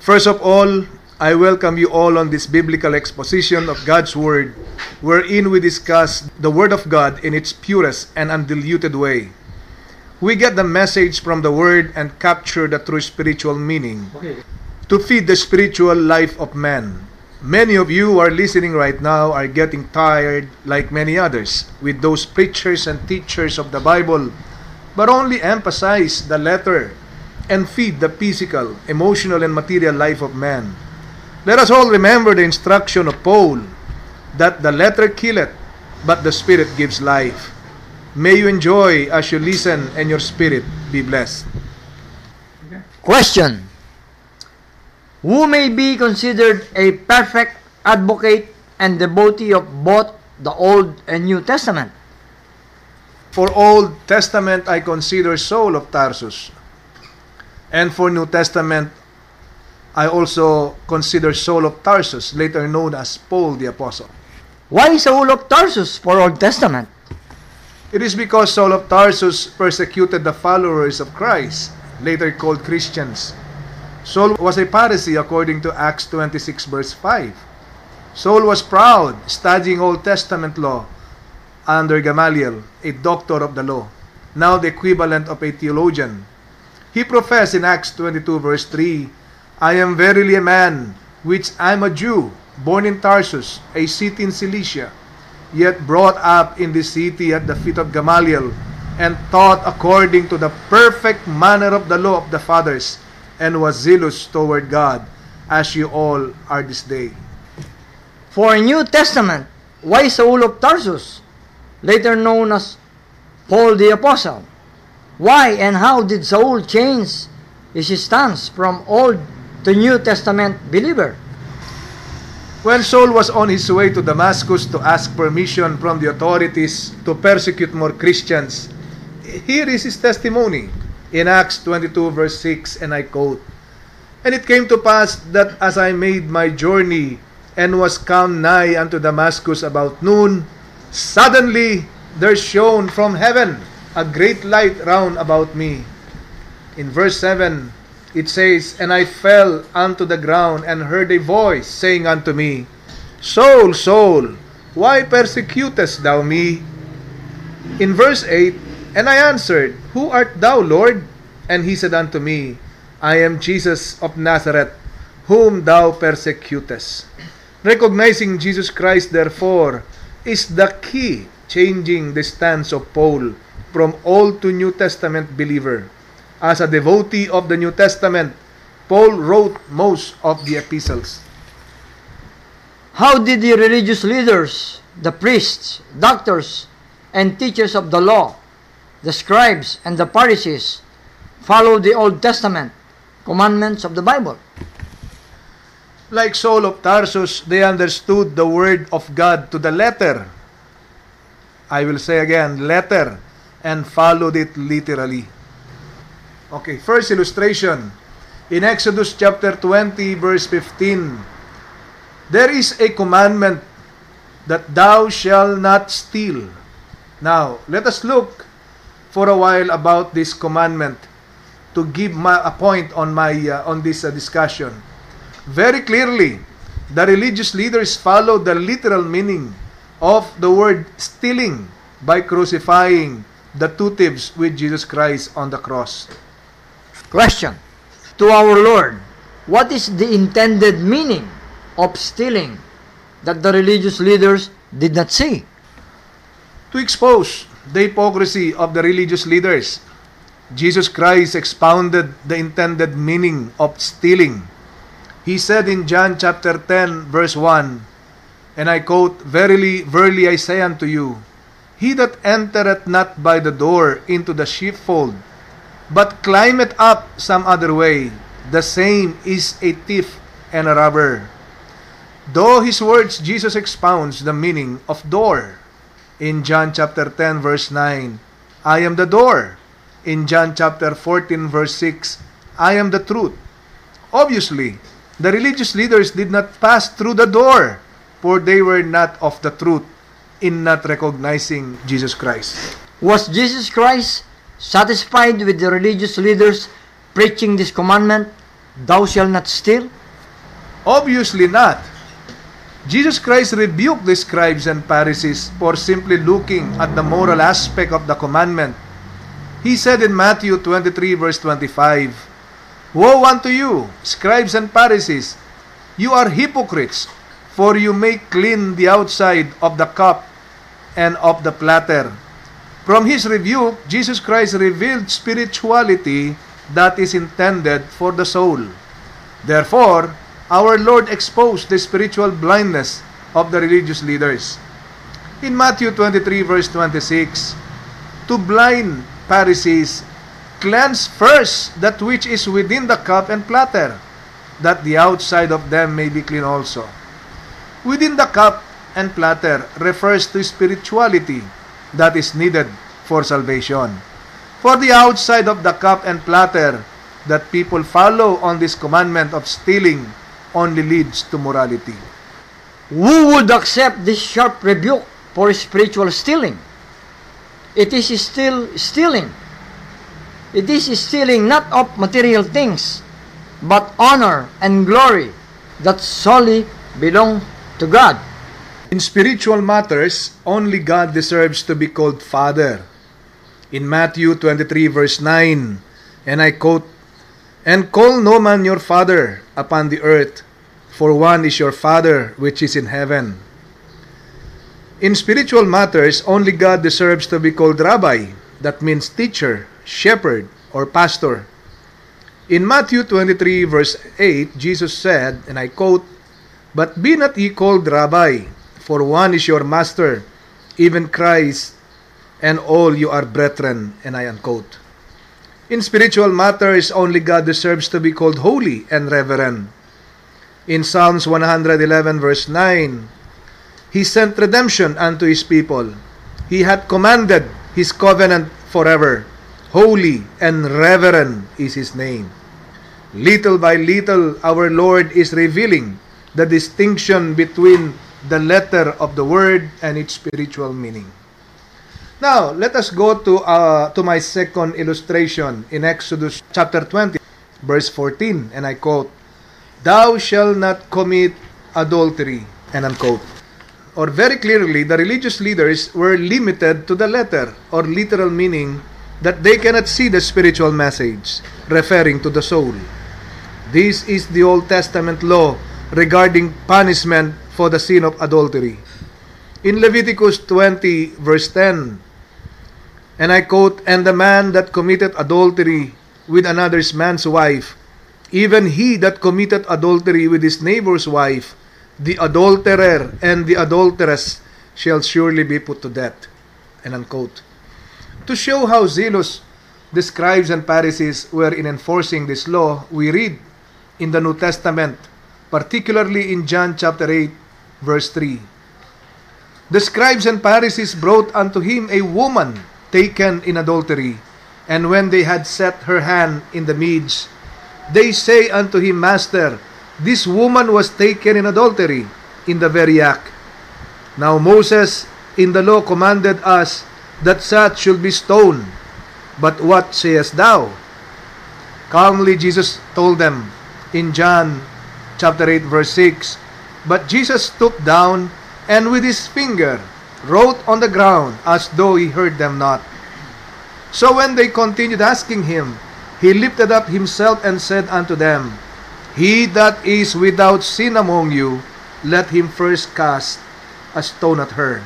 First of all, I welcome you all on this biblical exposition of God's Word, wherein we discuss the Word of God in its purest and undiluted way. We get the message from the Word and capture the true spiritual meaning Okay. to feed the spiritual life of man. Many of you who are listening right now are getting tired, like many others, with those preachers and teachers of the Bible, but only emphasize the letter and feed the physical, emotional, and material life of man. Let us all remember the instruction of Paul that the letter killeth, but the Spirit gives life. May you enjoy as you listen, and your spirit be blessed. Question. Who may be considered a perfect advocate and devotee of both the Old and New Testament? For Old Testament, I consider Saul of Tarsus. And for New Testament, I also consider Saul of Tarsus, later known as Paul the Apostle. Why Saul of Tarsus for Old Testament? It is because Saul of Tarsus persecuted the followers of Christ, later called Christians. Saul was a Pharisee according to Acts 26 verse 5. Saul was proud, studying Old Testament law under Gamaliel, a doctor of the law, now the equivalent of a theologian. He professed in Acts 22 verse 3, I am verily a man, which I am a Jew, born in Tarsus, a city in Cilicia, yet brought up in this city at the feet of Gamaliel, and taught according to the perfect manner of the law of the fathers, and was zealous toward God, as you all are this day. For New Testament, why Saul of Tarsus, later known as Paul the Apostle? Why and how did Saul change his stance from Old to New Testament believer? When Saul was on his way to Damascus to ask permission from the authorities to persecute more Christians, here is his testimony in Acts 22, verse 6, and I quote And it came to pass that as I made my journey and was come nigh unto Damascus about noon, suddenly there shone from heaven a great light round about me. In verse 7, it says, And I fell unto the ground and heard a voice saying unto me, Saul, Saul, why persecutest thou me? In verse 8, And I answered, Who art thou, Lord? And he said unto me, I am Jesus of Nazareth, whom thou persecutest. Recognizing Jesus Christ, therefore, is the key changing the stance of Paul from Old to New Testament believer. As a devotee of the New Testament, Paul wrote most of the epistles. How did the religious leaders, the priests, doctors, and teachers of the law, the scribes, and the Pharisees follow the Old Testament commandments of the Bible? Like Saul of Tarsus, they understood the word of God to the letter. I will say again, letter, and followed it literally. Okay, first illustration. In Exodus chapter 20, verse 15, there is a commandment that thou shalt not steal. Now, let us look for a while about this commandment to give my, a point on my uh, on this uh, discussion. Very clearly, the religious leaders followed the literal meaning of the word stealing by crucifying the two thieves with Jesus Christ on the cross. Question to our Lord What is the intended meaning of stealing that the religious leaders did not see? To expose the hypocrisy of the religious leaders, Jesus Christ expounded the intended meaning of stealing. He said in John chapter 10, verse 1, and I quote, Verily, verily I say unto you, He that entereth not by the door into the sheepfold, but climbeth up some other way, the same is a thief and a robber. Though his words, Jesus expounds the meaning of door. In John chapter 10, verse 9, I am the door. In John chapter 14, verse 6, I am the truth. Obviously, the religious leaders did not pass through the door, for they were not of the truth in not recognizing Jesus Christ. Was Jesus Christ satisfied with the religious leaders preaching this commandment? Thou shalt not steal? Obviously not. Jesus Christ rebuked the scribes and Pharisees for simply looking at the moral aspect of the commandment. He said in Matthew 23 verse 25, Woe unto you, scribes and Pharisees! You are hypocrites, for you make clean the outside of the cup and of the platter. From his rebuke, Jesus Christ revealed spirituality that is intended for the soul. Therefore, our Lord exposed the spiritual blindness of the religious leaders. In Matthew 23 verse 26, to blind Pharisees, cleanse first that which is within the cup and platter, that the outside of them may be clean also. Within the cup and platter refers to spirituality that is needed for salvation. For the outside of the cup and platter that people follow on this commandment of stealing only leads to morality. Who would accept this sharp rebuke for spiritual stealing? It is still stealing. It is stealing not of material things, but honor and glory that solely belong to God. In spiritual matters, only God deserves to be called Father. In Matthew 23 verse 9, and I quote, And call no man your father upon the earth, for one is your Father which is in heaven. In spiritual matters, only God deserves to be called Rabbi, that means teacher, shepherd, or pastor. In Matthew 23 verse 8, Jesus said, and I quote, But be not ye called Rabbi, for one is your master, even Christ, and all you are brethren, and I unquote. In spiritual matters, only God deserves to be called holy and reverend. In Psalms 111 verse 9, He sent redemption unto His people. He had commanded His covenant forever. Holy and reverend is His name. Little by little, our Lord is revealing the distinction between the letter of the word and its spiritual meaning. Now, let us go to uh, to my second illustration in Exodus chapter 20, verse 14, and I quote, Thou shalt not commit adultery, and unquote. Or very clearly, the religious leaders were limited to the letter or literal meaning that they cannot see the spiritual message referring to the soul. This is the Old Testament law regarding punishment for the sin of adultery. In Leviticus 20, verse 10, and I quote, And the man that committed adultery with another's man's wife, even he that committed adultery with his neighbor's wife, the adulterer and the adulteress shall surely be put to death. And unquote. To show how zealous the scribes and Pharisees were in enforcing this law, we read in the New Testament, particularly in John chapter 8, verse 3. The scribes and Pharisees brought unto him a woman taken in adultery, and when they had set her hand in the midst, they say unto him, Master, this woman was taken in adultery in the very act. Now Moses in the law commanded us that such should be stoned. But what sayest thou? Calmly Jesus told them in John chapter 8 verse 6, But Jesus stooped down and with his finger wrote on the ground as though he heard them not. So when they continued asking him, he lifted up himself and said unto them, He that is without sin among you, let him first cast a stone at her.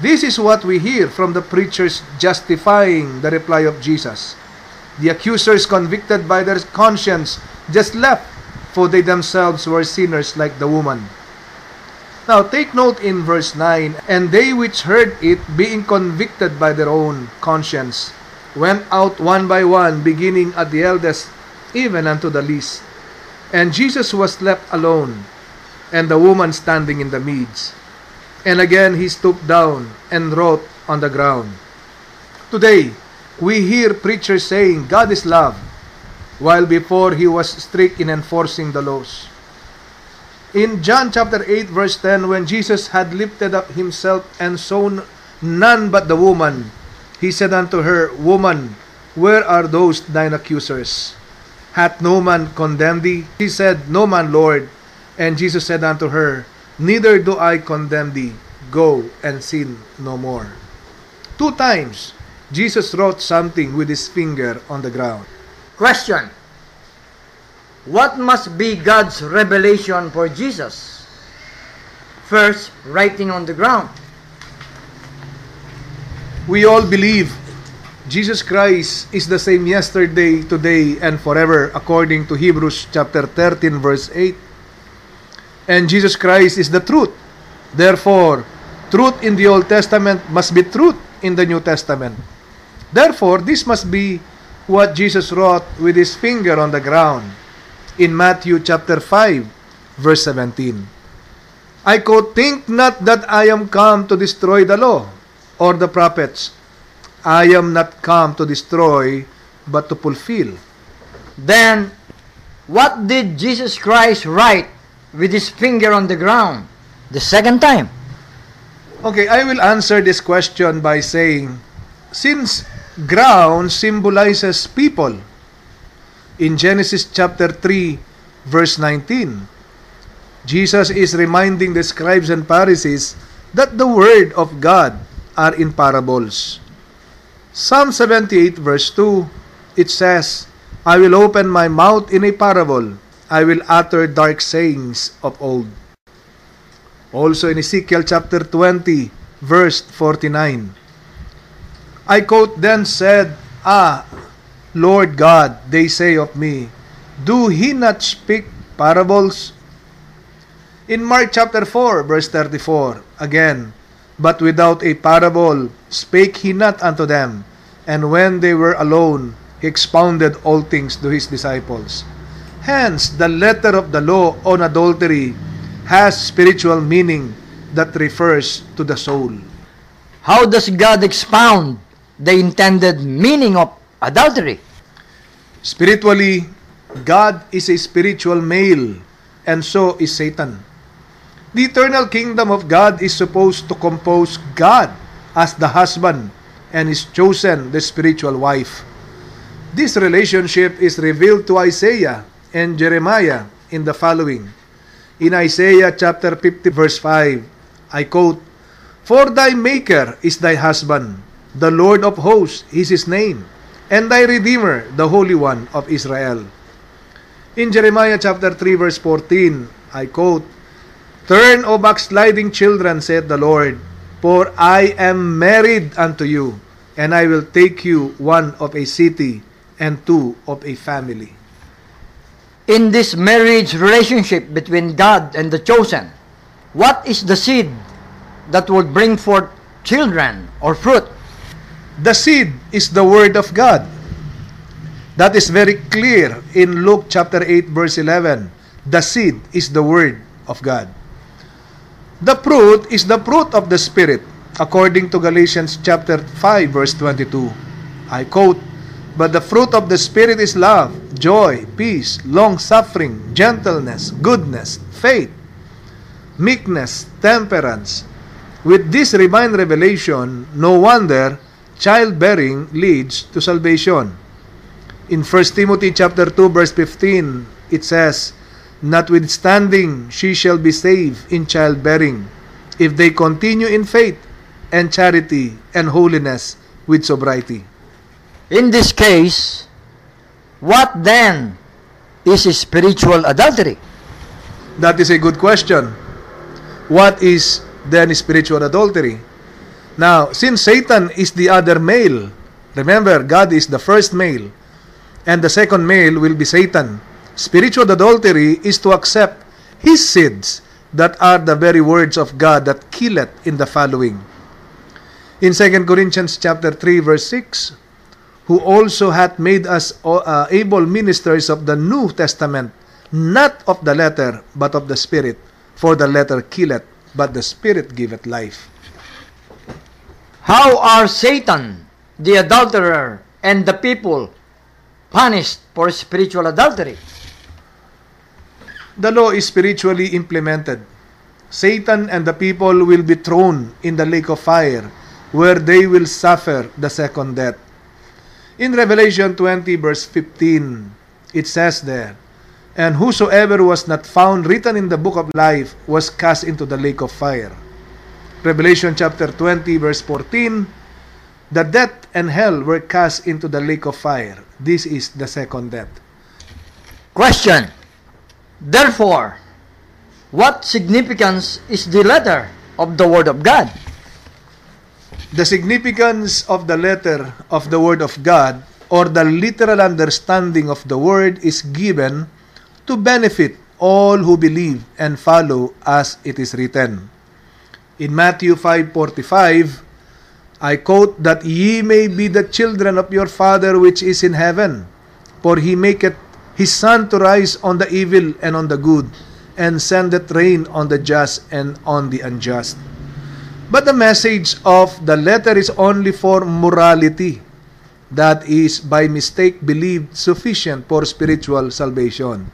This is what we hear from the preachers justifying the reply of Jesus. The accusers convicted by their conscience just left, for they themselves were sinners like the woman. Now take note in verse 9, And they which heard it, being convicted by their own conscience, went out one by one, beginning at the eldest, even unto the least. And Jesus was left alone, and the woman standing in the midst. And again he stooped down and wrote on the ground. Today, we hear preachers saying God is love, while before he was strict in enforcing the laws. In John chapter 8 verse 10, when Jesus had lifted up himself and saw none but the woman, he said unto her, Woman, where are those thine accusers? Hath no man condemned thee? She said, No man, Lord. And Jesus said unto her, Neither do I condemn thee. Go and sin no more. Two times, Jesus wrote something with his finger on the ground. Question. What must be God's revelation for Jesus? First, writing on the ground. We all believe Jesus Christ is the same yesterday, today, and forever, according to Hebrews chapter 13, verse 8. And Jesus Christ is the truth. Therefore, truth in the Old Testament must be truth in the New Testament. Therefore, this must be what Jesus wrote with his finger on the ground in Matthew chapter 5, verse 17. I quote, Think not that I am come to destroy the law or the prophets. I am not come to destroy, but to fulfill. Then, what did Jesus Christ write with his finger on the ground the second time? Okay, I will answer this question by saying, since ground symbolizes people, in Genesis chapter 3, verse 19, Jesus is reminding the scribes and Pharisees that the word of God are in parables. Psalm 78 verse 2, it says, I will open my mouth in a parable. I will utter dark sayings of old. Also in Ezekiel chapter 20, verse 49. I quote, Then said, Ah, Lord God, they say of me, Do he not speak parables? In Mark chapter 4, verse 34, again, But without a parable spake he not unto them, and when they were alone, he expounded all things to his disciples. Hence, the letter of the law on adultery has spiritual meaning that refers to the soul. How does God expound the intended meaning of adultery? Spiritually, God is a spiritual male, and so is Satan. The eternal kingdom of God is supposed to compose God as the husband and is chosen the spiritual wife. This relationship is revealed to Isaiah and Jeremiah in the following. In Isaiah chapter 50 verse 5, I quote, For thy maker is thy husband, the Lord of hosts is his name, and thy Redeemer, the Holy One of Israel. In Jeremiah chapter 3 verse 14, I quote, Turn, O backsliding children, said the Lord, for I am married unto you, and I will take you one of a city and two of a family. In this marriage relationship between God and the chosen, what is the seed that would bring forth children or fruit? The seed is the word of God. That is very clear in Luke chapter 8 verse 11. The seed is the word of God. The fruit is the fruit of the Spirit, according to Galatians chapter 5 verse 22. I quote, But the fruit of the Spirit is love, joy, peace, long-suffering, gentleness, goodness, faith, meekness, temperance. With this divine revelation, no wonder childbearing leads to salvation. In 1 Timothy chapter 2 verse 15, it says, Notwithstanding, she shall be saved in childbearing, if they continue in faith and charity and holiness with sobriety. In this case, what then is spiritual adultery? That is a good question. What is then spiritual adultery? Now, since Satan is the other male, remember, God is the first male, and the second male will be Satan. Spiritual adultery is to accept his seeds that are the very words of God that killeth in the following. In 2 Corinthians chapter 3 verse 6, who also hath made us uh, able ministers of the New Testament, not of the letter, but of the Spirit. For the letter killeth, but the Spirit giveth life. How are Satan, the adulterer, and the people punished for spiritual adultery? The law is spiritually implemented. Satan and the people will be thrown in the lake of fire, where they will suffer the second death. In Revelation 20 verse 15, it says there, And whosoever was not found written in the book of life was cast into the lake of fire. Revelation chapter 20, verse 14, The death and hell were cast into the lake of fire. This is the second death. Question. Therefore, what significance is the letter of the Word of God? The significance of the letter of the Word of God or the literal understanding of the Word is given to benefit all who believe and follow as it is written. In Matthew 5:45, I quote that ye may be the children of your Father which is in heaven, for he maketh his sun to rise on the evil and on the good, and sendeth rain on the just and on the unjust. But the message of the letter is only for morality, that is by mistake believed sufficient for spiritual salvation.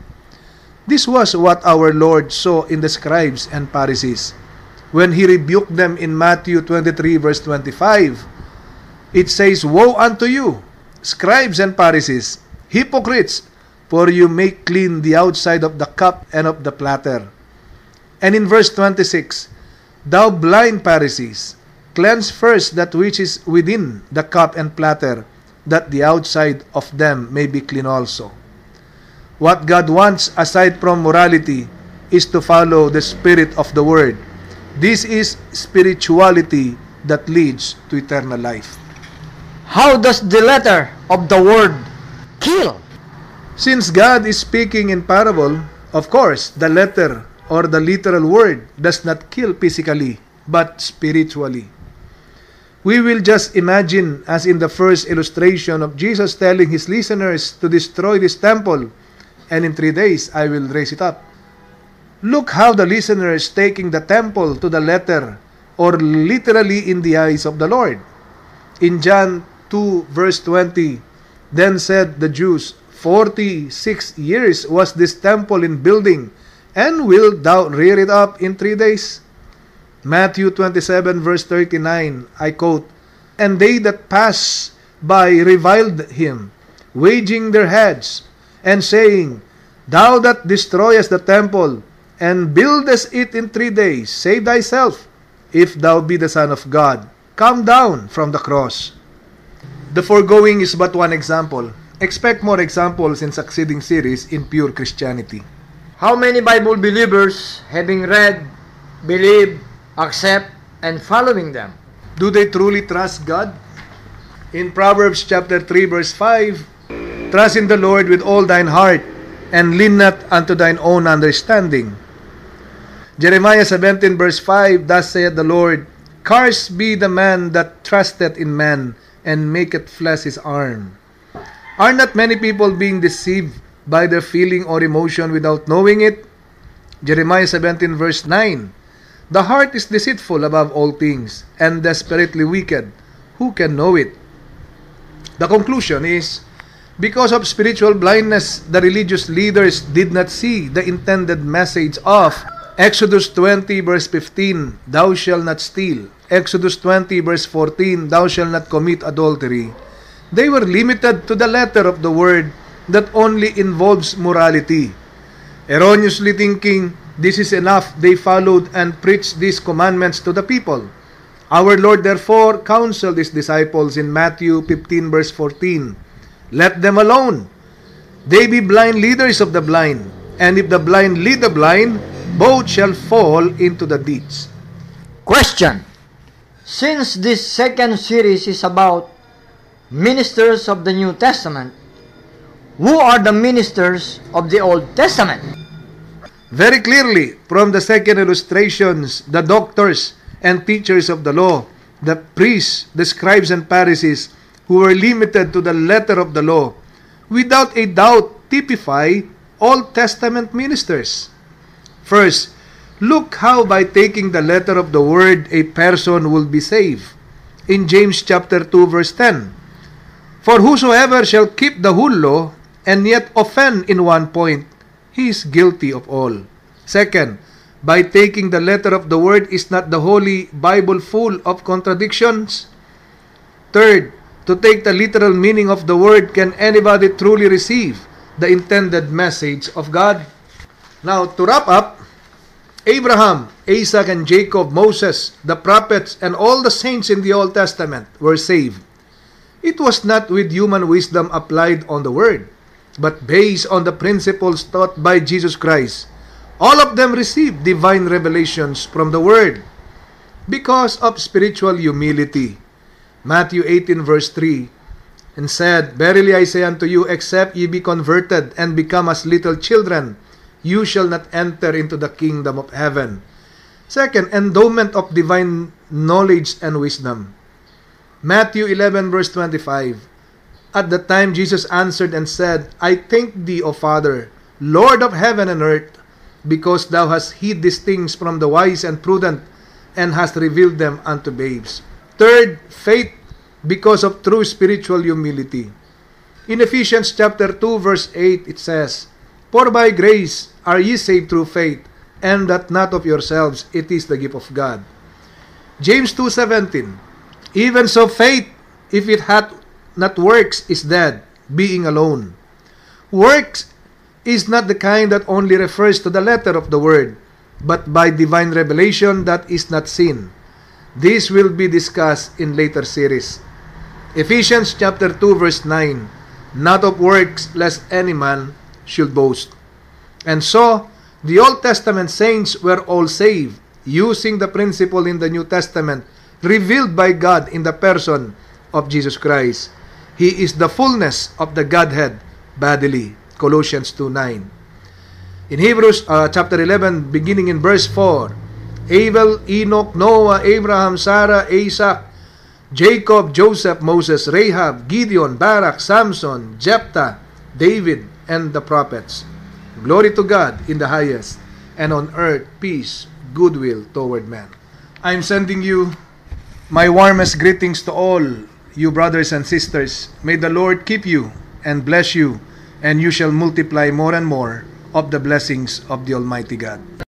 This was what our Lord saw in the scribes and Pharisees. When he rebuked them in Matthew 23 verse 25, it says, Woe unto you, scribes and Pharisees, hypocrites, for you make clean the outside of the cup and of the platter. And in verse 26, Thou blind Pharisees, cleanse first that which is within the cup and platter, that the outside of them may be clean also. What God wants aside from morality is to follow the spirit of the word. This is spirituality that leads to eternal life. How does the letter of the Word kill? Since God is speaking in parable, of course, the letter or the literal word does not kill physically, but spiritually. We will just imagine, as in the first illustration of Jesus telling his listeners to destroy this temple and in three days I will raise it up. Look how the listener is taking the temple to the letter or literally in the eyes of the Lord. In John 2 verse 20, then said the Jews, 46 years was this temple in building, and wilt thou rear it up in three days? Matthew 27 verse 39, I quote, And they that pass by reviled him, waging their heads, and saying, Thou that destroyest the temple, and buildest it in three days, save thyself, if thou be the Son of God. Come down from the cross. The foregoing is but one example. Expect more examples in succeeding series in pure Christianity. How many Bible believers, having read, believe, accept, and following them, Do they truly trust God? In Proverbs chapter 3 verse 5, Trust in the Lord with all thine heart, and lean not unto thine own understanding. Jeremiah 17 verse 5, Thus saith the Lord, Cursed be the man that trusteth in man, and maketh flesh his arm. Are not many people being deceived by their feeling or emotion without knowing it? Jeremiah 17 verse 9, The heart is deceitful above all things, and desperately wicked. Who can know it? The conclusion is, because of spiritual blindness, the religious leaders did not see the intended message of Exodus 20 verse 15, Thou shalt not steal. Exodus 20 verse 14, Thou shalt not commit adultery. They were limited to the letter of the word that only involves morality. Erroneously thinking this is enough, they followed and preached these commandments to the people. Our Lord therefore counseled his disciples in Matthew 15 verse 14, Let them alone. They be blind leaders of the blind, and if the blind lead the blind, both shall fall into the ditch. Question. Since this second series is about ministers of the New Testament, who are the ministers of the Old Testament? Very clearly, from the second illustrations, the doctors and teachers of the law, the priests, the scribes and Pharisees, who were limited to the letter of the law, without a doubt typify Old Testament ministers. First, look how by taking the letter of the word a person will be saved. In James chapter 2 verse 10, For whosoever shall keep the whole law and yet offend in one point, he is guilty of all. Second, by taking the letter of the word is not the holy Bible full of contradictions? Third, to take the literal meaning of the word can anybody truly receive the intended message of God. Now, to wrap up, Abraham, Isaac, and Jacob, Moses, the prophets, and all the saints in the Old Testament were saved. It was not with human wisdom applied on the Word, but based on the principles taught by Jesus Christ. All of them received divine revelations from the Word because of spiritual humility. Matthew 18, verse 3 and said, Verily I say unto you, except ye be converted and become as little children, you shall not enter into the kingdom of heaven. Second, endowment of divine knowledge and wisdom. Matthew 11, verse 25. At the time Jesus answered and said, I thank thee, O Father, Lord of heaven and earth, because thou hast hid these things from the wise and prudent, and hast revealed them unto babes. Third, faith because of true spiritual humility. In Ephesians chapter 2 verse 8 it says, For by grace are ye saved through faith, and that not of yourselves, it is the gift of God. James 2:17 Even so faith, if it hath not works, is dead, being alone. Works is not the kind that only refers to the letter of the word, but by divine revelation that is not seen. This will be discussed in later series. Ephesians chapter 2 verse 9, Not of works lest any man should boast. And so, the Old Testament saints were all saved, using the principle in the New Testament revealed by God in the person of Jesus Christ. He is the fullness of the Godhead bodily. Colossians 2:9. In Hebrews uh, chapter 11 beginning in verse 4, Abel, Enoch, Noah, Abraham, Sarah, Isaac, Jacob, Joseph, Moses, Rahab, Gideon, Barak, Samson, Jephthah, David, and the prophets. Glory to God in the highest, and on earth peace, goodwill toward men. I'm sending you my warmest greetings to all you brothers and sisters. May the Lord keep you and bless you, and you shall multiply more and more of the blessings of the Almighty God.